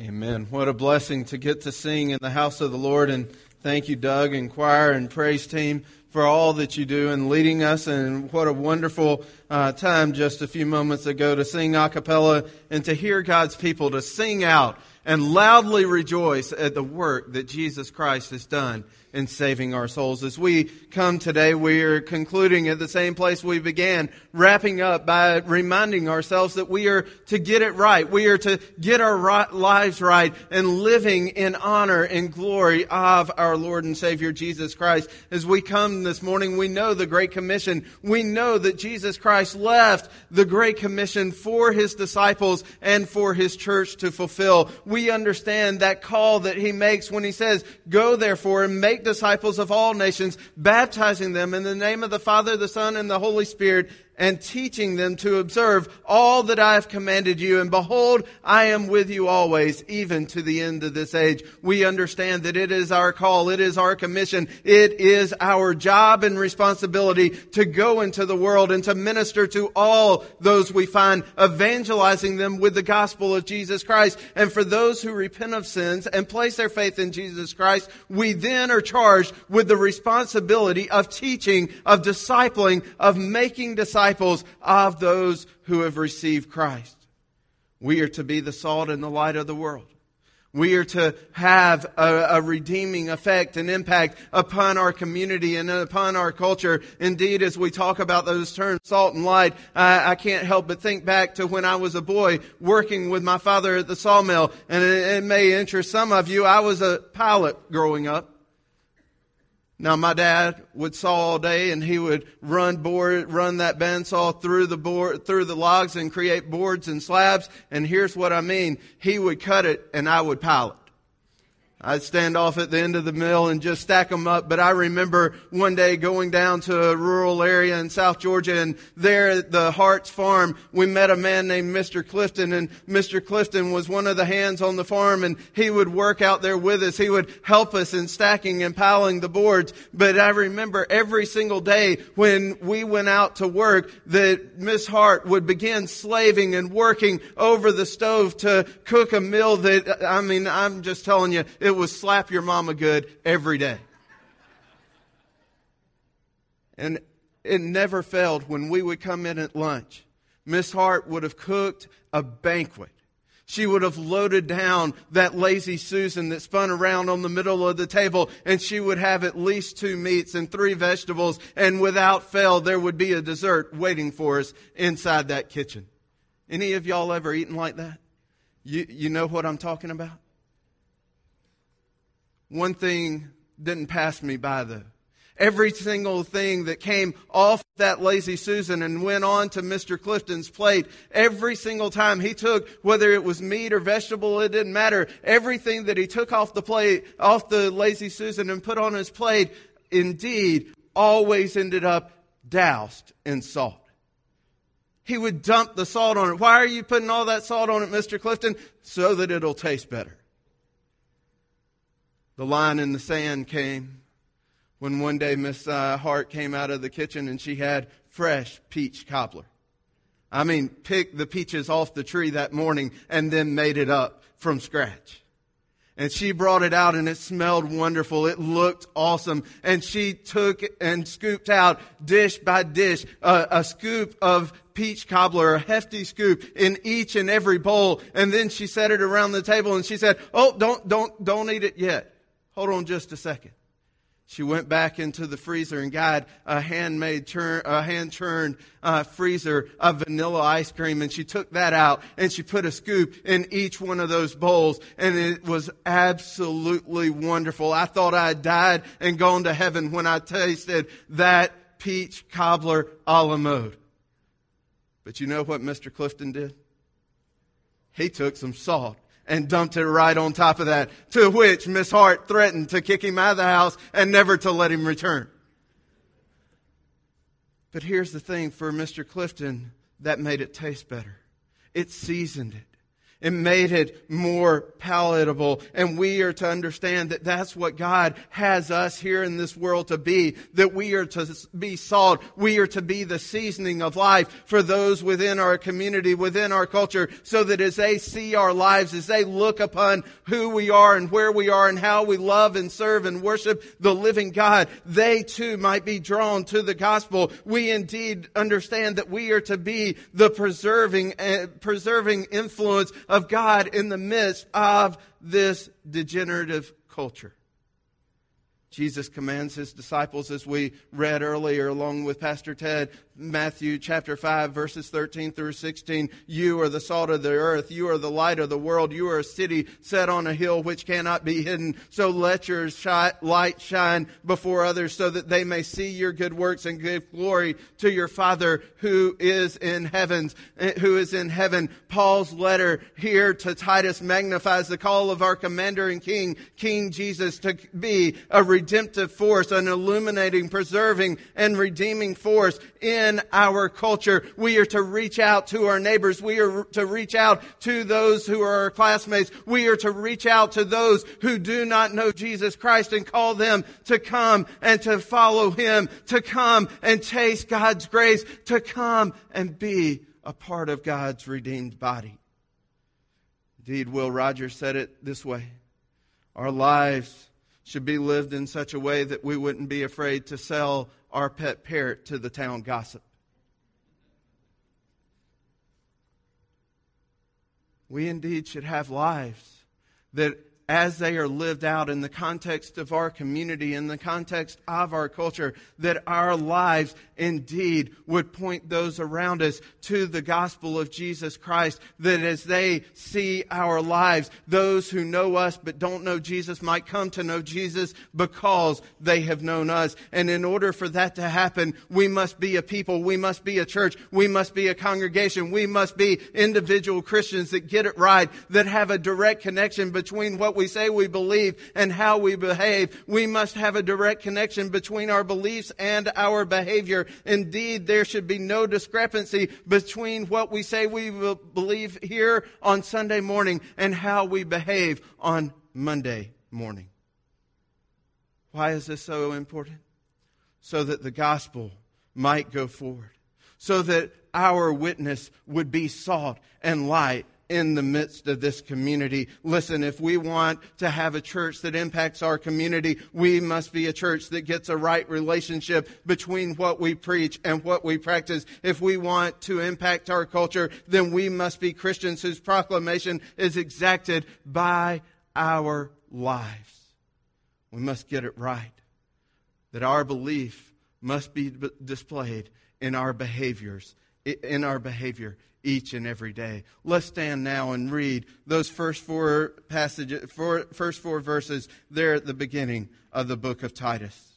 Amen. What a blessing to get to sing in the house of the Lord. And thank you, Doug and choir and praise team, for all that you do and leading us. And what a wonderful uh, time just a few moments ago to sing a cappella and to hear God's people to sing out and loudly rejoice at the work that Jesus Christ has done in saving our souls. As we come today, we are concluding at the same place we began, wrapping up by reminding ourselves that we are to get it right. We are to get our lives right and living in honor and glory of our Lord and Savior Jesus Christ. As we come this morning, we know the Great Commission. We know that Jesus Christ left the Great Commission for His disciples and for His church to fulfill. We understand that call that He makes when He says, go therefore and make make disciples of all nations, baptizing them in the name of the Father, the Son, and the Holy Spirit, and teaching them to observe all that I have commanded you. And behold, I am with you always, even to the end of this age. We understand that it is our call. It is our commission. It is our job and responsibility to go into the world and to minister to all those we find, evangelizing them with the gospel of Jesus Christ. And for those who repent of sins and place their faith in Jesus Christ, we then are charged with the responsibility of teaching, of discipling, of making disciples disciples of those who have received Christ. We are to be the salt and the light of the world. We are to have a, a, redeeming effect and impact upon our community and upon our culture. Indeed, as we talk about those terms, salt and light, I, I can't help but think back to when I was a boy working with my father at the sawmill. And it, it may interest some of you. I was a pilot growing up. Now my dad would saw all day and he would run board, run that bandsaw through the board, through the logs and create boards and slabs. And here's what I mean. He would cut it and I would pile it. I'd stand off at the end of the mill and just stack them up. But I remember one day going down to a rural area in South Georgia and there at the Hart's farm, we met a man named Mr. Clifton and Mr. Clifton was one of the hands on the farm and he would work out there with us. He would help us in stacking and piling the boards. But I remember every single day when we went out to work that Miss Hart would begin slaving and working over the stove to cook a meal that, I mean, I'm just telling you, it was slap your mama good every day. And it never failed when we would come in at lunch. Miss Hart would have cooked a banquet. She would have loaded down that lazy Susan that spun around on the middle of the table, and she would have at least two meats and three vegetables, and without fail, there would be a dessert waiting for us inside that kitchen. Any of y'all ever eaten like that? You, you know what I'm talking about? One thing didn't pass me by though. Every single thing that came off that lazy Susan and went on to Mr. Clifton's plate, every single time he took, whether it was meat or vegetable, it didn't matter. Everything that he took off the plate, off the lazy Susan and put on his plate, indeed, always ended up doused in salt. He would dump the salt on it. Why are you putting all that salt on it, Mr. Clifton? So that it'll taste better. The line in the sand came when one day Miss uh, Hart came out of the kitchen and she had fresh peach cobbler. I mean, picked the peaches off the tree that morning and then made it up from scratch. And she brought it out and it smelled wonderful. It looked awesome. And she took and scooped out dish by dish a scoop of peach cobbler, a hefty scoop in each and every bowl. And then she set it around the table and she said, Oh, don't, don't, don't eat it yet. Hold on just a second. She went back into the freezer and got a handmade, churn, a hand churned uh, freezer of vanilla ice cream, and she took that out and she put a scoop in each one of those bowls, and it was absolutely wonderful. I thought I had died and gone to heaven when I tasted that peach cobbler a la mode. But you know what Mr. Clifton did? He took some salt and dumped it right on top of that, to which Miss Hart threatened to kick him out of the house and never to let him return. But here's the thing for Mr. Clifton that made it taste better. It seasoned it. It made it more palatable. And we are to understand that that's what God has us here in this world to be. That we are to be salt. We are to be the seasoning of life for those within our community, within our culture, so that as they see our lives, as they look upon who we are and where we are and how we love and serve and worship the living God, they too might be drawn to the gospel. We indeed understand that we are to be the preserving, uh, preserving influence of God in the midst of this degenerative culture. Jesus commands his disciples, as we read earlier along with Pastor Ted, Matthew chapter 5, verses 13 through 16. You are the salt of the earth. You are the light of the world. You are a city set on a hill which cannot be hidden. So let your light shine before others so that they may see your good works and give glory to your Father who is in heavens, eh, who is in heaven. Paul's letter here to Titus magnifies the call of our commander and king, King Jesus, to be a redemptive force, an illuminating, preserving, and redeeming force in our culture. We are to reach out to our neighbors. We are to reach out to those who are our classmates. We are to reach out to those who do not know Jesus Christ and call them to come and to follow Him, to come and taste God's grace, to come and be a part of God's redeemed body. Indeed, Will Rogers said it this way Our lives should be lived in such a way that we wouldn't be afraid to sell our pet parrot to the town gossip. We indeed should have lives that as they are lived out in the context of our community, in the context of our culture, that our lives indeed would point those around us to the gospel of Jesus Christ. That as they see our lives, those who know us but don't know Jesus might come to know Jesus because they have known us. And in order for that to happen, we must be a people, we must be a church, we must be a congregation, we must be individual Christians that get it right, that have a direct connection between what we say we believe and how we behave. We must have a direct connection between our beliefs and our behavior. Indeed, there should be no discrepancy between what we say we believe here on Sunday morning and how we behave on Monday morning. Why is this so important? So that the gospel might go forward, so that our witness would be salt and light in the midst of this community. Listen, if we want to have a church that impacts our community, we must be a church that gets a right relationship between what we preach and what we practice. If we want to impact our culture, then we must be Christians whose proclamation is exacted by our lives. We must get it right. That our belief must be displayed in our behaviors, in our behavior each and every day. Let's stand now and read those first four passages, four, first four verses there at the beginning of the book of Titus.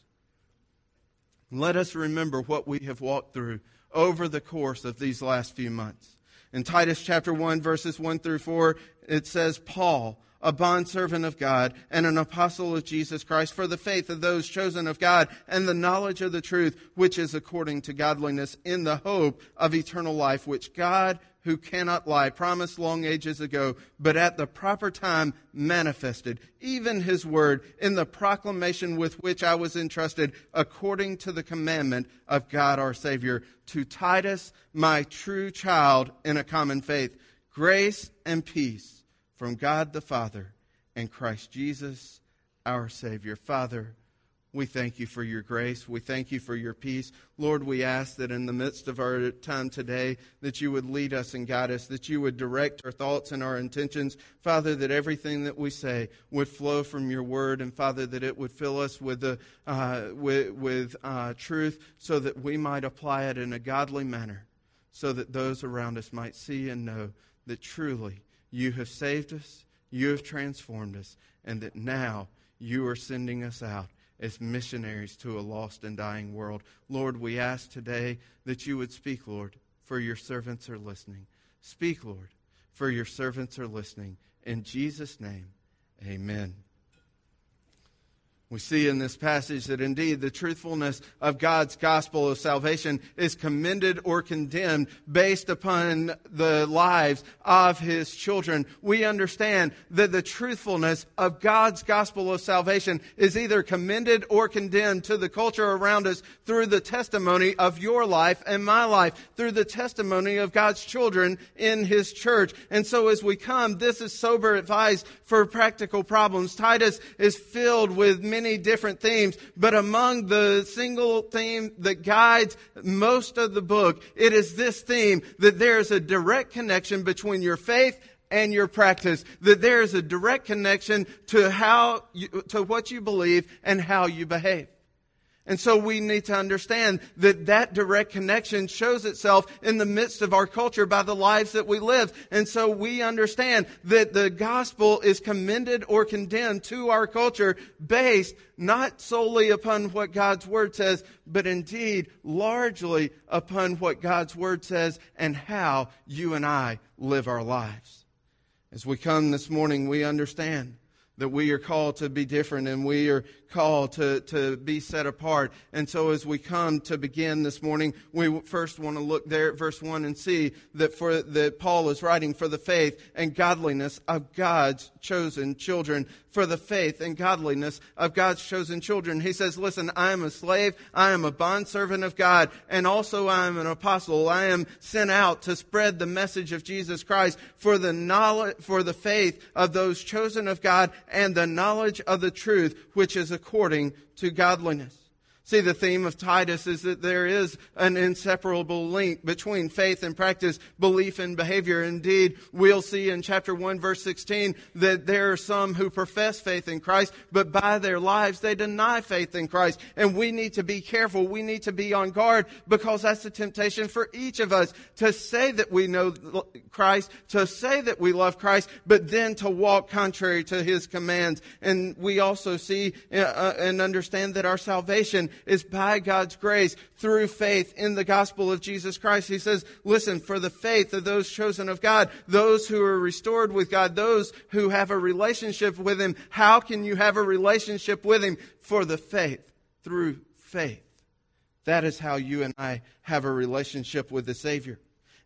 Let us remember what we have walked through over the course of these last few months. In Titus chapter 1, verses 1 through 4, it says, Paul, a bondservant of God and an apostle of Jesus Christ for the faith of those chosen of God and the knowledge of the truth, which is according to godliness in the hope of eternal life, which God, who cannot lie, promised long ages ago, but at the proper time manifested, even his word, in the proclamation with which I was entrusted, according to the commandment of God our Savior, to Titus, my true child in a common faith, grace and peace from God the Father and Christ Jesus, our Savior. Father, we thank you for your grace. We thank you for your peace. Lord, we ask that in the midst of our time today, that you would lead us and guide us, that you would direct our thoughts and our intentions. Father, that everything that we say would flow from your word, and Father, that it would fill us with, the, uh, with, with uh, truth so that we might apply it in a godly manner, so that those around us might see and know that truly you have saved us, you have transformed us, and that now you are sending us out as missionaries to a lost and dying world. Lord, we ask today that you would speak, Lord, for your servants are listening. Speak, Lord, for your servants are listening. In Jesus' name, amen. We see in this passage that indeed the truthfulness of God's gospel of salvation is commended or condemned based upon the lives of his children. We understand that the truthfulness of God's gospel of salvation is either commended or condemned to the culture around us through the testimony of your life and my life, through the testimony of God's children in his church. And so as we come, this is sober advice for practical problems. Titus is filled with many many different themes, but among the single theme that guides most of the book, it is this theme that there's a direct connection between your faith and your practice, that there is a direct connection to how you, to what you believe and how you behave. And so we need to understand that that direct connection shows itself in the midst of our culture by the lives that we live. And so we understand that the gospel is commended or condemned to our culture based not solely upon what God's word says, but indeed largely upon what God's word says and how you and I live our lives. As we come this morning, we understand that we are called to be different and we are called to, to be set apart. And so as we come to begin this morning, we first want to look there at verse 1 and see that for that Paul is writing for the faith and godliness of God's chosen children. For the faith and godliness of God's chosen children. He says, listen, I am a slave. I am a bondservant of God. And also I am an apostle. I am sent out to spread the message of Jesus Christ for the knowledge, for the faith of those chosen of God and the knowledge of the truth, which is according to godliness. See, the theme of Titus is that there is an inseparable link between faith and practice, belief and behavior. Indeed, we'll see in chapter 1 verse 16 that there are some who profess faith in Christ, but by their lives they deny faith in Christ. And we need to be careful. We need to be on guard because that's the temptation for each of us to say that we know Christ, to say that we love Christ, but then to walk contrary to his commands. And we also see uh, uh and understand that our salvation is by God's grace through faith in the gospel of Jesus Christ. He says, listen, for the faith of those chosen of God, those who are restored with God, those who have a relationship with Him, how can you have a relationship with Him? For the faith, through faith. That is how you and I have a relationship with the Savior.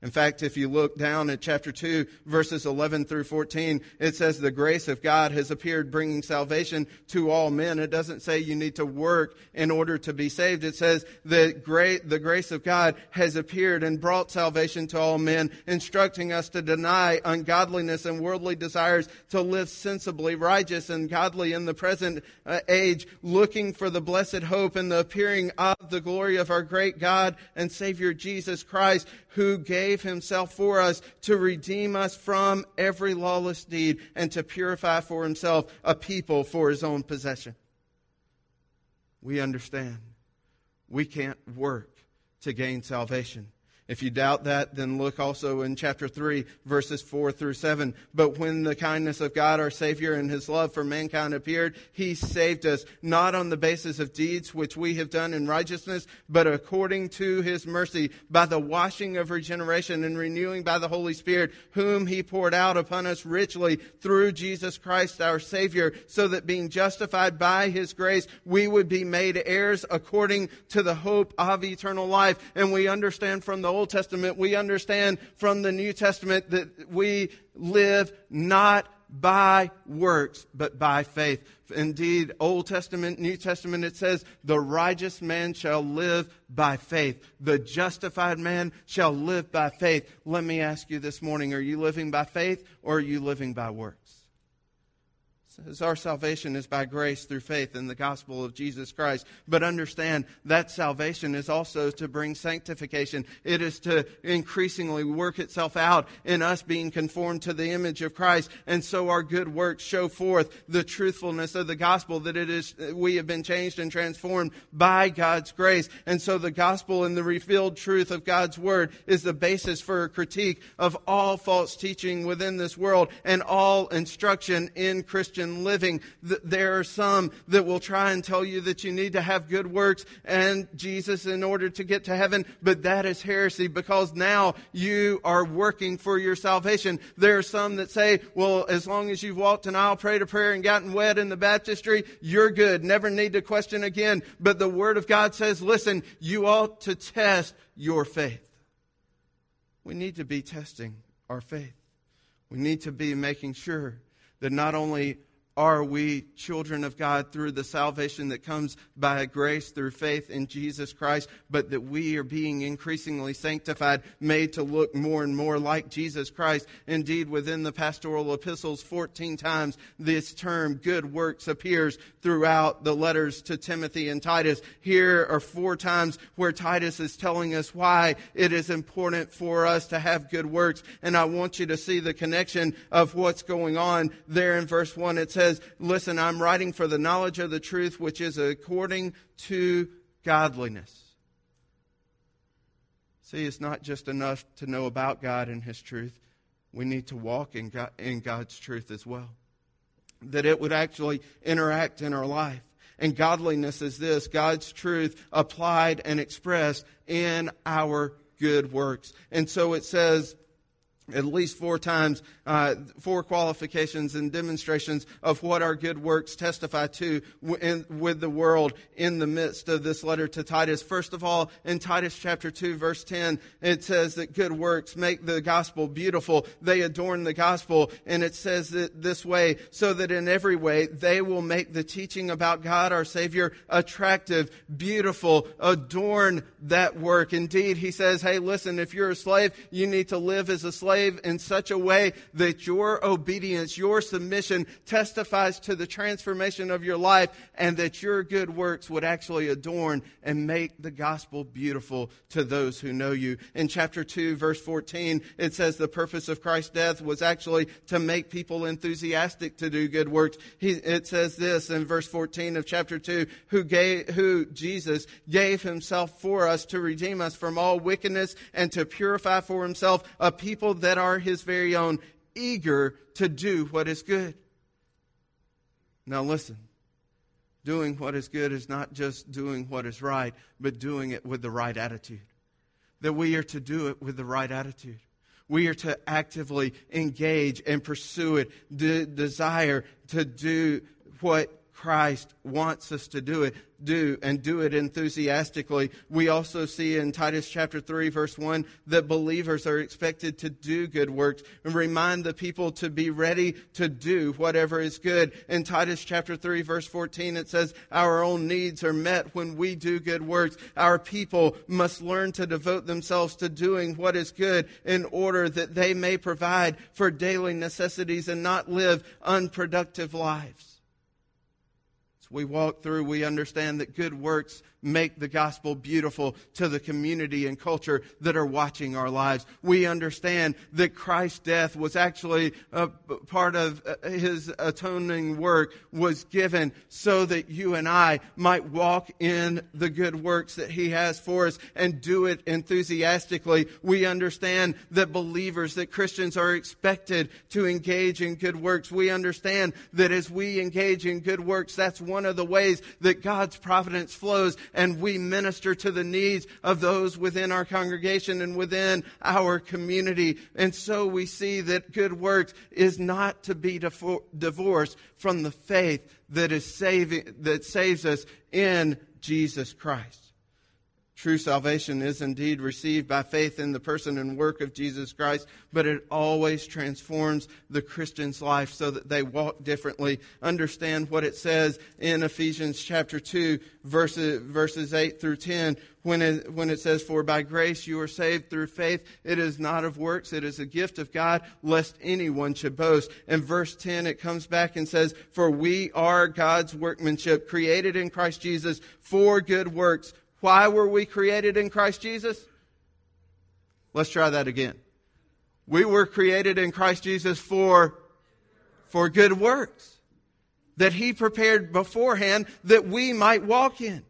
In fact, if you look down at chapter 2, verses 11 through 14, it says the grace of God has appeared bringing salvation to all men. It doesn't say you need to work in order to be saved. It says that great, the grace of God has appeared and brought salvation to all men, instructing us to deny ungodliness and worldly desires, to live sensibly, righteous, and godly in the present uh, age, looking for the blessed hope and the appearing of the glory of our great God and Savior Jesus Christ, who gave himself for us to redeem us from every lawless deed and to purify for himself a people for his own possession. We understand we can't work to gain salvation. If you doubt that, then look also in chapter 3, verses 4 through 7. But when the kindness of God, our Savior, and His love for mankind appeared, He saved us, not on the basis of deeds which we have done in righteousness, but according to His mercy, by the washing of regeneration and renewing by the Holy Spirit, whom He poured out upon us richly through Jesus Christ our Savior, so that being justified by His grace, we would be made heirs according to the hope of eternal life. And we understand from the Old Testament, we understand from the New Testament that we live not by works, but by faith. Indeed, Old Testament, New Testament, it says, the righteous man shall live by faith. The justified man shall live by faith. Let me ask you this morning, are you living by faith or are you living by works? Says our salvation is by grace through faith in the gospel of Jesus Christ. But understand that salvation is also to bring sanctification. It is to increasingly work itself out in us being conformed to the image of Christ. And so our good works show forth the truthfulness of the gospel that it is, we have been changed and transformed by God's grace. And so the gospel and the revealed truth of God's word is the basis for a critique of all false teaching within this world and all instruction in Christian Living. There are some that will try and tell you that you need to have good works and Jesus in order to get to heaven, but that is heresy because now you are working for your salvation. There are some that say, well, as long as you've walked an aisle, prayed a prayer, and gotten wet in the baptistry, you're good. Never need to question again. But the Word of God says, listen, you ought to test your faith. We need to be testing our faith. We need to be making sure that not only are we children of God through the salvation that comes by grace through faith in Jesus Christ, but that we are being increasingly sanctified, made to look more and more like Jesus Christ. Indeed, within the pastoral epistles, 14 times this term good works appears throughout the letters to Timothy and Titus. Here are four times where Titus is telling us why it is important for us to have good works. And I want you to see the connection of what's going on there in verse 1. It says, says, Listen, I'm writing for the knowledge of the truth which is according to godliness. See, it's not just enough to know about God and His truth. We need to walk in, God, in God's truth as well. That it would actually interact in our life. And godliness is this God's truth applied and expressed in our good works. And so it says, at least four times, uh, four qualifications and demonstrations of what our good works testify to in, with the world in the midst of this letter to Titus. First of all, in Titus chapter 2, verse 10, it says that good works make the gospel beautiful. They adorn the gospel. And it says it this way, so that in every way they will make the teaching about God our Savior attractive, beautiful, adorn that work. Indeed, he says, hey, listen, if you're a slave, you need to live as a slave slave in such a way that your obedience, your submission testifies to the transformation of your life and that your good works would actually adorn and make the gospel beautiful to those who know you. In chapter 2, verse 14, it says the purpose of Christ's death was actually to make people enthusiastic to do good works. He, it says this in verse 14 of chapter 2, who gave, who Jesus gave himself for us to redeem us from all wickedness and to purify for himself a people that that are his very own, eager to do what is good. Now, listen. Doing what is good is not just doing what is right, but doing it with the right attitude. That we are to do it with the right attitude. We are to actively engage and pursue it, de- desire to do what Christ wants us to do it, do and do it enthusiastically. We also see in Titus chapter 3 verse 1 that believers are expected to do good works and remind the people to be ready to do whatever is good. In Titus chapter 3 verse 14 it says our own needs are met when we do good works. Our people must learn to devote themselves to doing what is good in order that they may provide for daily necessities and not live unproductive lives we walk through, we understand that good works make the gospel beautiful to the community and culture that are watching our lives. We understand that Christ's death was actually a part of uh, his atoning work was given so that you and I might walk in the good works that he has for us and do it enthusiastically. We understand that believers, that Christians are expected to engage in good works. We understand that as we engage in good works, that's one of the ways that God's providence flows and we minister to the needs of those within our congregation and within our community. And so we see that good works is not to be divorced from the faith that is saving, that saves us in Jesus Christ. True salvation is indeed received by faith in the person and work of Jesus Christ, but it always transforms the Christian's life so that they walk differently. Understand what it says in Ephesians chapter 2, verses, verses 8 through 10, when it, when it says, For by grace you are saved through faith. It is not of works, it is a gift of God, lest anyone should boast. In verse 10, it comes back and says, For we are God's workmanship, created in Christ Jesus for good works why were we created in Christ Jesus? Let's try that again. We were created in Christ Jesus for, for good works that He prepared beforehand that we might walk in.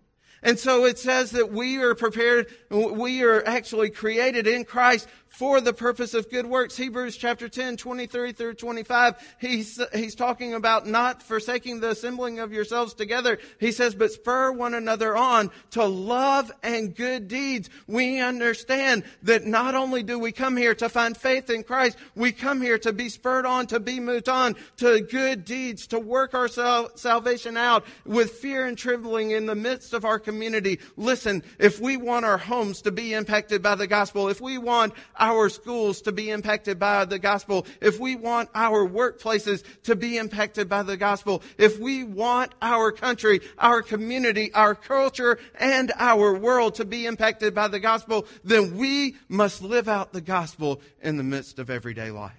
And so it says that we are prepared, we are actually created in Christ for the purpose of good works. Hebrews chapter 10, 23 through 25. He's, he's talking about not forsaking the assembling of yourselves together. He says, but spur one another on to love and good deeds. We understand that not only do we come here to find faith in Christ, we come here to be spurred on, to be moved on to good deeds, to work our sal- salvation out with fear and trembling in the midst of our community. Listen, if we want our homes to be impacted by the gospel, if we want schools to be impacted by the gospel, if we want our workplaces to be impacted by the gospel, if we want our country, our community, our culture, and our world to be impacted by the gospel, then we must live out the gospel in the midst of everyday life.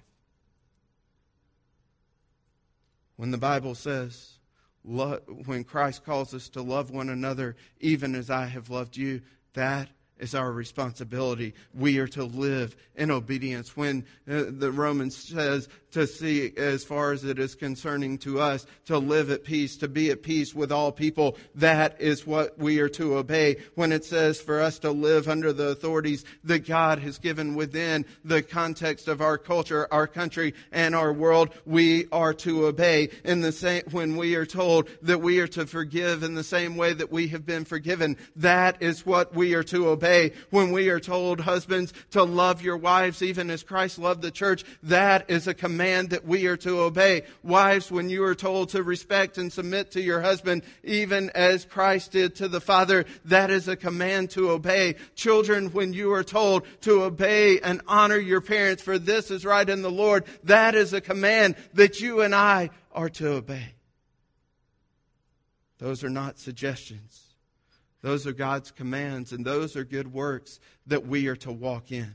When the Bible says, when Christ calls us to love one another, even as I have loved you, that is our responsibility. We are to live in obedience. When uh, the Romans says to see as far as it is concerning to us, to live at peace, to be at peace with all people, that is what we are to obey. When it says for us to live under the authorities that God has given within the context of our culture, our country, and our world, we are to obey. In the same, when we are told that we are to forgive in the same way that we have been forgiven, that is what we are to obey. When we are told, husbands, to love your wives even as Christ loved the church, that is a command that we are to obey. Wives, when you are told to respect and submit to your husband even as Christ did to the Father, that is a command to obey. Children, when you are told to obey and honor your parents, for this is right in the Lord, that is a command that you and I are to obey. Those are not suggestions. Those are God's commands, and those are good works that we are to walk in.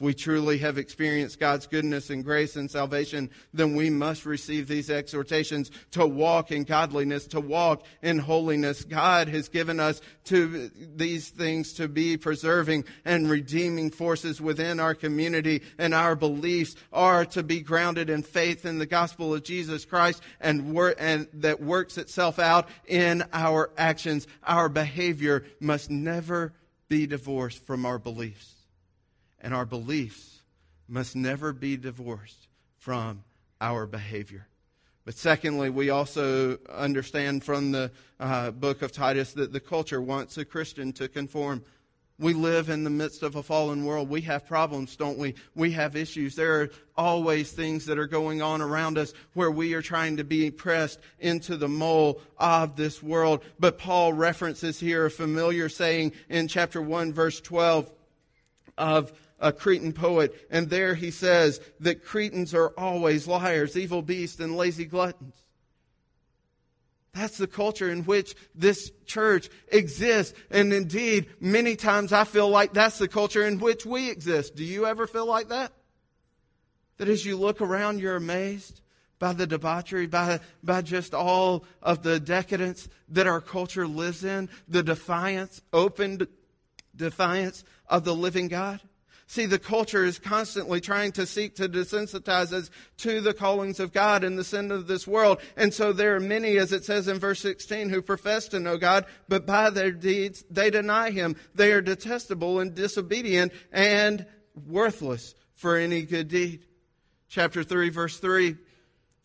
If we truly have experienced God's goodness and grace and salvation, then we must receive these exhortations to walk in godliness, to walk in holiness. God has given us to these things to be preserving and redeeming forces within our community, and our beliefs are to be grounded in faith in the gospel of Jesus Christ and, wor- and that works itself out in our actions. Our behavior must never be divorced from our beliefs and our beliefs must never be divorced from our behavior. But secondly, we also understand from the uh, book of Titus that the culture wants a Christian to conform. We live in the midst of a fallen world. We have problems, don't we? We have issues. There are always things that are going on around us where we are trying to be pressed into the mold of this world. But Paul references here a familiar saying in chapter 1, verse 12 of a Cretan poet, and there he says that Cretans are always liars, evil beasts, and lazy gluttons. That's the culture in which this church exists. And indeed, many times I feel like that's the culture in which we exist. Do you ever feel like that? That as you look around, you're amazed by the debauchery, by, by just all of the decadence that our culture lives in, the defiance, open defiance of the living God? See, the culture is constantly trying to seek to desensitize us to the callings of God and the sin of this world. And so there are many, as it says in verse 16, who profess to know God, but by their deeds they deny Him. They are detestable and disobedient and worthless for any good deed. Chapter 3, verse 3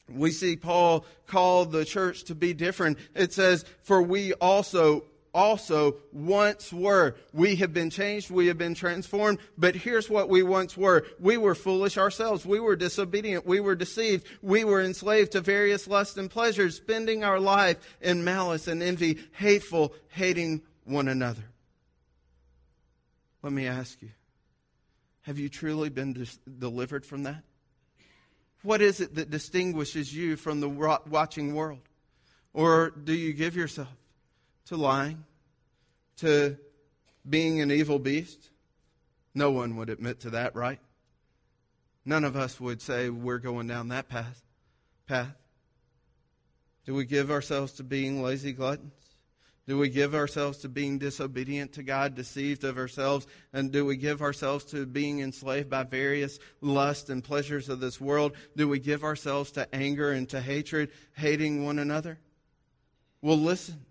we see Paul call the church to be different. It says, For we also also once were. We have been changed. We have been transformed. But here's what we once were. We were foolish ourselves. We were disobedient. We were deceived. We were enslaved to various lusts and pleasures, spending our life in malice and envy, hateful, hating one another. Let me ask you have you truly been dis- delivered from that? What is it that distinguishes you from the watching world? Or do you give yourself to lying, to being an evil beast? No one would admit to that, right? None of us would say we're going down that path. Path. Do we give ourselves to being lazy gluttons? Do we give ourselves to being disobedient to God, deceived of ourselves? And do we give ourselves to being enslaved by various lusts and pleasures of this world? Do we give ourselves to anger and to hatred, hating one another? Well, listen.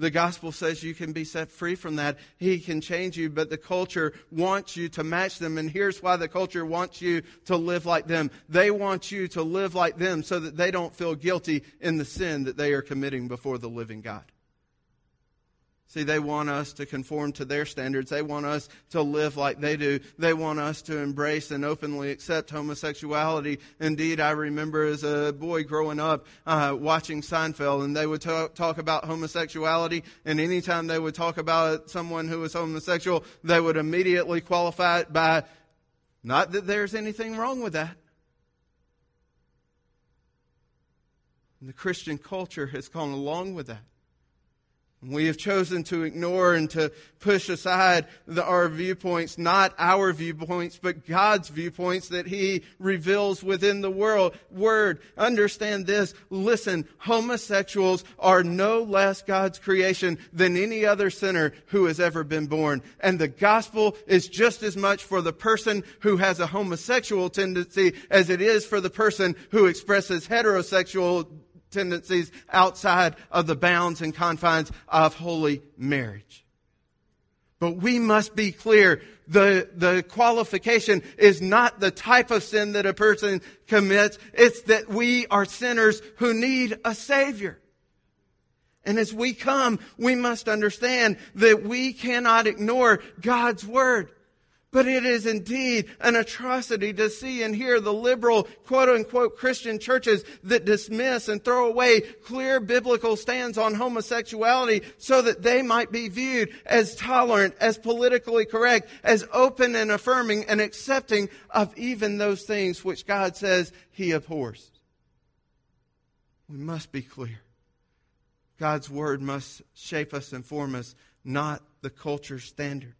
The gospel says you can be set free from that. He can change you, but the culture wants you to match them. And here's why the culture wants you to live like them. They want you to live like them so that they don't feel guilty in the sin that they are committing before the living God. See, they want us to conform to their standards. They want us to live like they do. They want us to embrace and openly accept homosexuality. Indeed, I remember as a boy growing up uh, watching Seinfeld, and they would talk, talk about homosexuality, and anytime they would talk about someone who was homosexual, they would immediately qualify it by not that there's anything wrong with that. And the Christian culture has gone along with that. We have chosen to ignore and to push aside the, our viewpoints, not our viewpoints, but God's viewpoints that He reveals within the world, Word. Understand this. Listen, homosexuals are no less God's creation than any other sinner who has ever been born. And the gospel is just as much for the person who has a homosexual tendency as it is for the person who expresses heterosexual tendencies outside of the bounds and confines of holy marriage. But we must be clear. The, the qualification is not the type of sin that a person commits. It's that we are sinners who need a Savior. And as we come, we must understand that we cannot ignore God's Word. But it is indeed an atrocity to see and hear the liberal, quote unquote, Christian churches that dismiss and throw away clear biblical stands on homosexuality so that they might be viewed as tolerant, as politically correct, as open and affirming and accepting of even those things which God says He abhors. We must be clear. God's Word must shape us and form us, not the culture's standard.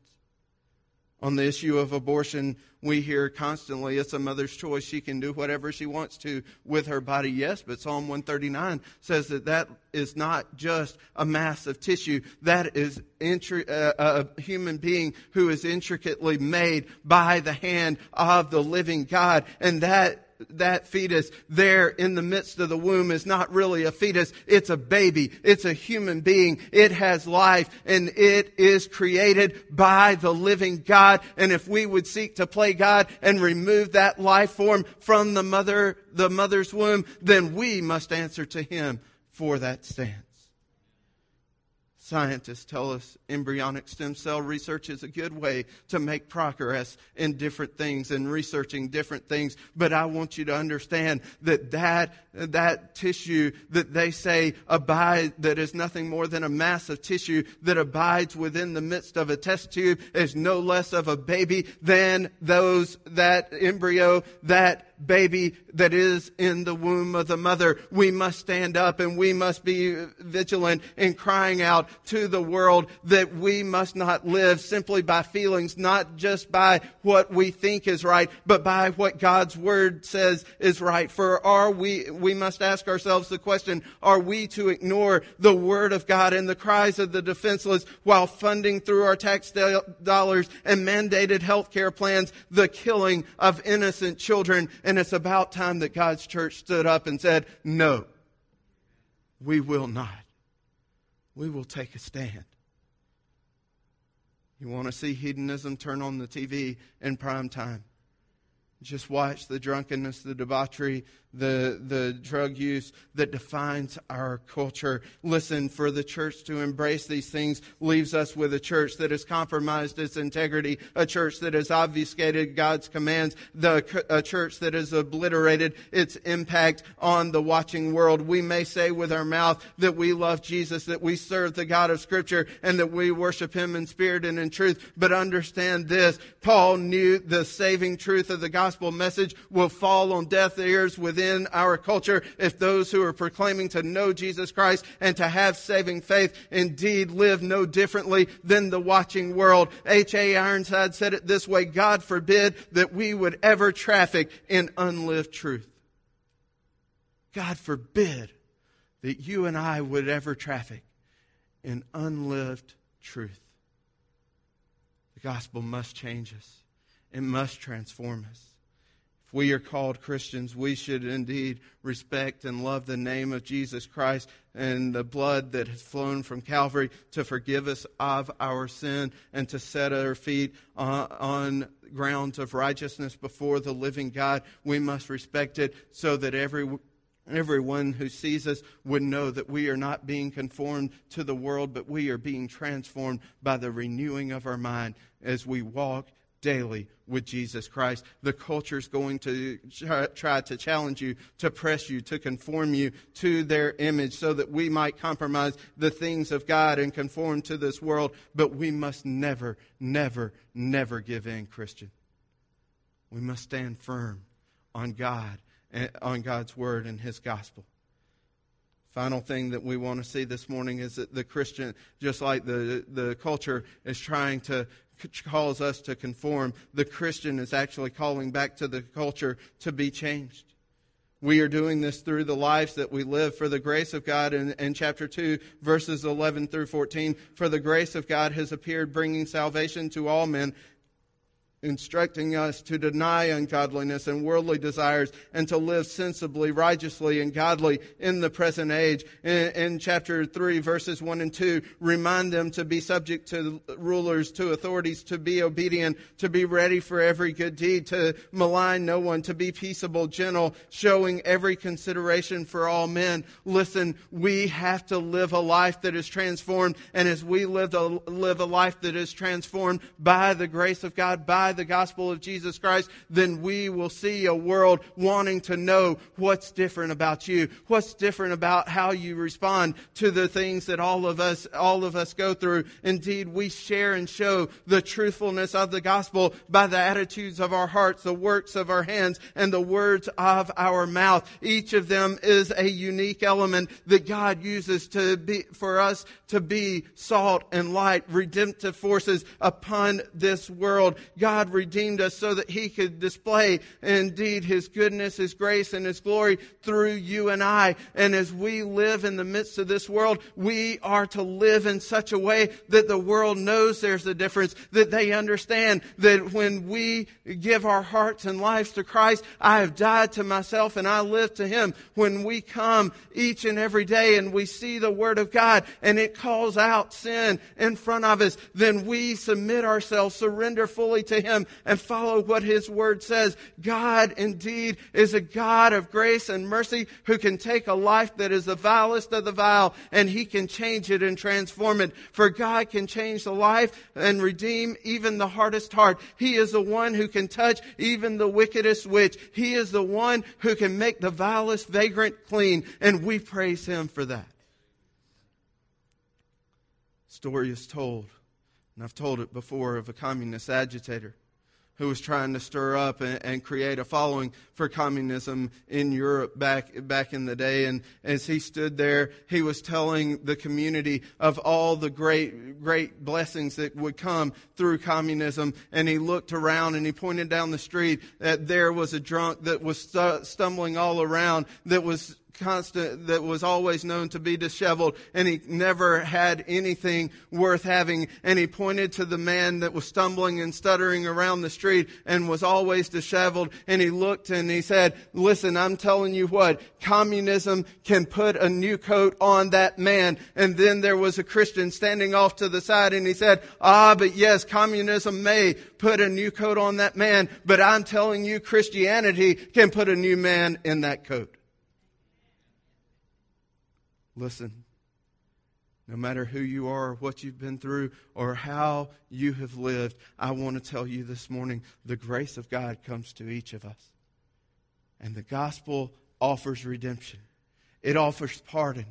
On the issue of abortion, we hear constantly it's a mother's choice. She can do whatever she wants to with her body. Yes, but Psalm 139 says that that is not just a mass of tissue. That is intri- uh, a human being who is intricately made by the hand of the living God. And that that fetus there in the midst of the womb is not really a fetus. It's a baby. It's a human being. It has life and it is created by the living God. And if we would seek to play God and remove that life form from the mother, the mother's womb, then we must answer to him for that stance. Scientists tell us embryonic stem cell research is a good way to make progress in different things and researching different things. But I want you to understand that that, that tissue that they say abide, that is nothing more than a mass of tissue that abides within the midst of a test tube is no less of a baby than those, that embryo, that baby that is in the womb of the mother. We must stand up and we must be vigilant in crying out to the world that we must not live simply by feelings, not just by what we think is right, but by what God's word says is right. For are we, we must ask ourselves the question, are we to ignore the word of God and the cries of the defenseless while funding through our tax dollars and mandated health care plans the killing of innocent children and it's about time that God's church stood up and said, No, we will not. We will take a stand. You want to see hedonism? Turn on the TV in prime time. Just watch the drunkenness, the debauchery, the, the drug use that defines our culture. Listen, for the church to embrace these things leaves us with a church that has compromised its integrity, a church that has obfuscated God's commands, the, a church that has obliterated its impact on the watching world. We may say with our mouth that we love Jesus, that we serve the God of Scripture, and that we worship Him in spirit and in truth. But understand this Paul knew the saving truth of the gospel message will fall on deaf ears within within our culture if those who are proclaiming to know Jesus Christ and to have saving faith indeed live no differently than the watching world. H.A. Ironside said it this way God forbid that we would ever traffic in unlived truth. God forbid that you and I would ever traffic in unlived truth. The gospel must change us, it must transform us. If we are called Christians, we should indeed respect and love the name of Jesus Christ and the blood that has flown from Calvary to forgive us of our sin and to set our feet on, grounds of righteousness before the living God. We must respect it so that every everyone who sees us would know that we are not being conformed to the world, but we are being transformed by the renewing of our mind as we walk daily with Jesus Christ. The culture is going to try to challenge you, to press you, to conform you to their image so that we might compromise the things of God and conform to this world. But we must never, never, never give in, Christian. We must stand firm on God, eh, on God's word and his gospel. Final thing that we want to see this morning is that the Christian, just like the, the culture is trying to calls us to conform, the Christian is actually calling back to the culture to be changed. We are doing this through the lives that we live for the grace of God in, in, chapter 2, verses 11 through 14. For the grace of God has appeared, bringing salvation to all men, instructing us to deny ungodliness and worldly desires and to live sensibly, righteously, and godly in the present age. In, in, chapter 3, verses 1 and 2, remind them to be subject to rulers, to authorities, to be obedient, to be ready for every good deed, to malign no one, to be peaceable, gentle, showing every consideration for all men. Listen, we have to live a life that is transformed, and as we live a, live a life that is transformed by the grace of God, by the gospel of Jesus Christ, then we will see a world wanting to know what's different about you, what's different about how you respond to the things that all of us, all of us go through. Indeed, we share and show the truthfulness of the gospel by the attitudes of our hearts, the works of our hands, and the words of our mouth. Each of them is a unique element that God uses to be, for us to be salt and light, redemptive forces upon this world. God God redeemed us so that He could display indeed His goodness, His grace, and His glory through you and I. And as we live in the midst of this world, we are to live in such a way that the world knows there's a difference, that they understand that when we give our hearts and lives to Christ, I have died to myself and I live to Him. When we come each and every day and we see the Word of God and it calls out sin in front of us, then we submit ourselves, surrender fully to Him him and follow what His Word says. God indeed is a God of grace and mercy who can take a life that is the vilest of the vile and He can change it and transform it. For God can change the life and redeem even the hardest heart. He is the one who can touch even the wickedest witch. He is the one who can make the vilest vagrant clean. And we praise Him for that. Story is told, and I've told it before, of a communist agitator who was trying to stir up and, and, create a following for communism in Europe back, back in the day. And as he stood there, he was telling the community of all the great, great blessings that would come through communism. And he looked around and he pointed down the street that there was a drunk that was stu- stumbling all around that was constant, that was always known to be disheveled, and he never had anything worth having. And he pointed to the man that was stumbling and stuttering around the street and was always disheveled. And he looked and he said, Listen, I'm telling you what, communism can put a new coat on that man. And then there was a Christian standing off to the side and he said, Ah, but yes, communism may put a new coat on that man, but I'm telling you, Christianity can put a new man in that coat. Listen, no matter who you are, what you've been through, or how you have lived, I want to tell you this morning the grace of God comes to each of us. And the gospel offers redemption, it offers pardon,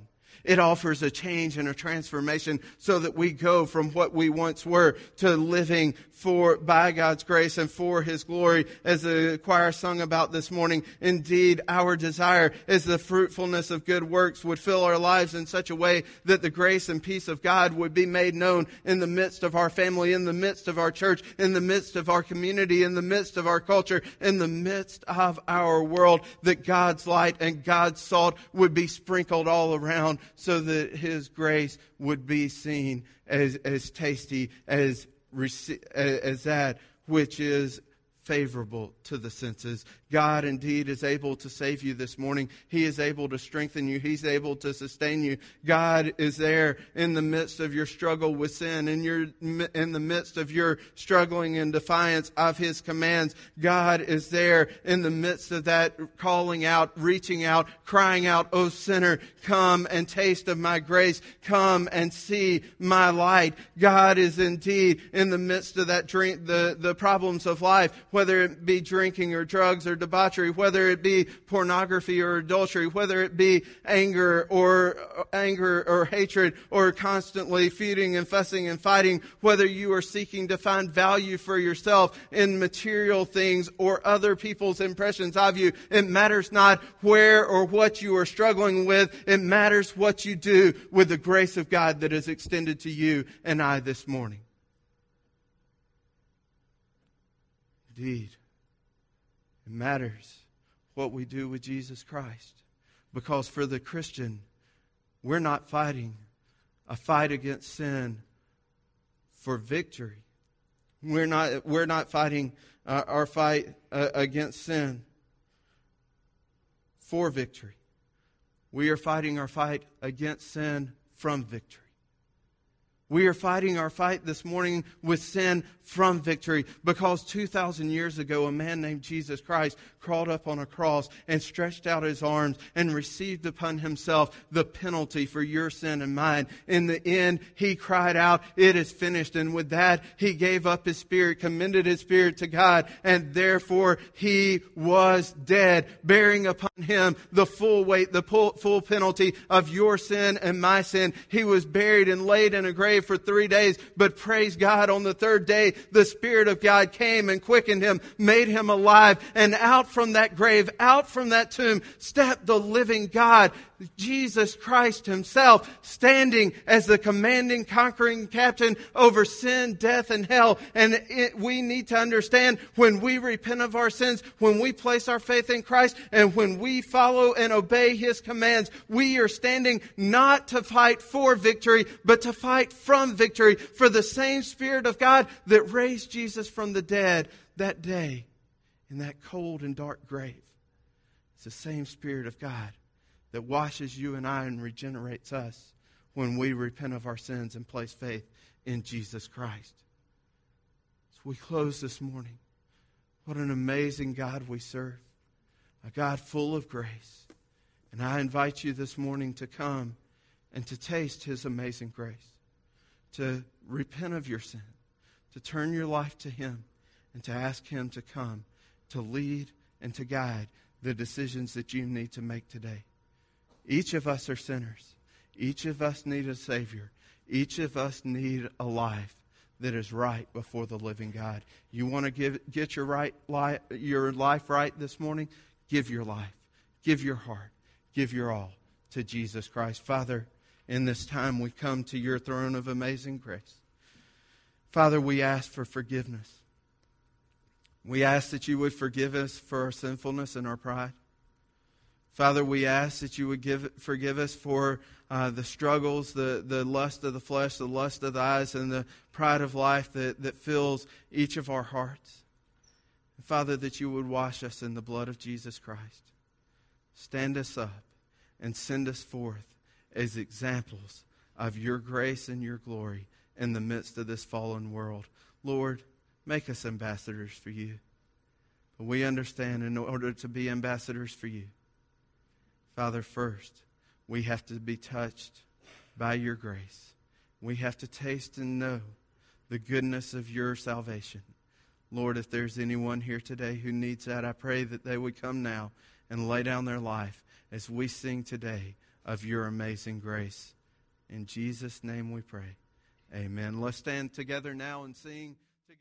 it offers a change and a transformation so that we go from what we once were to living for, by God's grace and for His glory. As the choir sung about this morning, indeed, our desire is the fruitfulness of good works would fill our lives in such a way that the grace and peace of God would be made known in the midst of our family, in the midst of our church, in the midst of our community, in the midst of our culture, in the midst of our world, that God's light and God's salt would be sprinkled all around so that His grace would be seen as, as tasty as, as that which is favorable to the senses. God indeed is able to save you this morning. He is able to strengthen you. He's able to sustain you. God is there in the midst of your struggle with sin, in your in the midst of your struggling in defiance of His commands. God is there in the midst of that, calling out, reaching out, crying out, "O sinner, come and taste of my grace. Come and see my light." God is indeed in the midst of that drink, the the problems of life, whether it be drinking or drugs or debauchery, whether it be pornography or adultery, whether it be anger or anger or hatred or constantly feuding and fussing and fighting, whether you are seeking to find value for yourself in material things or other people's impressions of you. It matters not where or what you are struggling with. It matters what you do with the grace of God that is extended to you and I this morning. Indeed. It matters what we do with Jesus Christ. Because for the Christian, we're not fighting a fight against sin for victory. We're not, we're not fighting uh, our fight uh, against sin for victory. We are fighting our fight against sin from victory. We are fighting our fight this morning with sin from victory because 2,000 years ago, a man named Jesus Christ crawled up on a cross and stretched out his arms and received upon himself the penalty for your sin and mine. In the end, he cried out, It is finished. And with that, he gave up his spirit, commended his spirit to God, and therefore he was dead, bearing upon him the full weight, the full penalty of your sin and my sin. He was buried and laid in a grave for three days, but praise God, on the third day, the Spirit of God came and quickened him, made him alive, and out from that grave, out from that tomb, stepped the living God, Jesus Christ himself, standing as the commanding, conquering captain over sin, death, and hell. And it, we need to understand when we repent of our sins, when we place our faith in Christ, and when we follow and obey his commands, we are standing not to fight for victory, but to fight from victory for the same Spirit of God that raised Jesus from the dead that day in that cold and dark grave. It's the same Spirit of God that washes you and I and regenerates us when we repent of our sins and place faith in Jesus Christ. As we close this morning, what an amazing God we serve. A God full of grace. And I invite you this morning to come and to taste his amazing grace, to repent of your sin, to turn your life to him, and to ask him to come to lead and to guide the decisions that you need to make today. Each of us are sinners. Each of us need a Savior. Each of us need a life that is right before the living God. You want to give, get your, right life, your life right this morning? Give your life. Give your heart. Give your all to Jesus Christ. Father, in this time we come to your throne of amazing grace. Father, we ask for forgiveness. We ask that you would forgive us for our sinfulness and our pride. Father, we ask that you would give, forgive us for uh, the struggles, the, the lust of the flesh, the lust of the eyes, and the pride of life that, that fills each of our hearts. Father, that you would wash us in the blood of Jesus Christ. Stand us up and send us forth as examples of your grace and your glory in the midst of this fallen world. Lord, make us ambassadors for you. But we understand in order to be ambassadors for you, Father, first, we have to be touched by your grace. We have to taste and know the goodness of your salvation. Lord, if there's anyone here today who needs that, I pray that they would come now and lay down their life as we sing today of your amazing grace. In Jesus' name we pray. Amen. Let's stand together now and sing.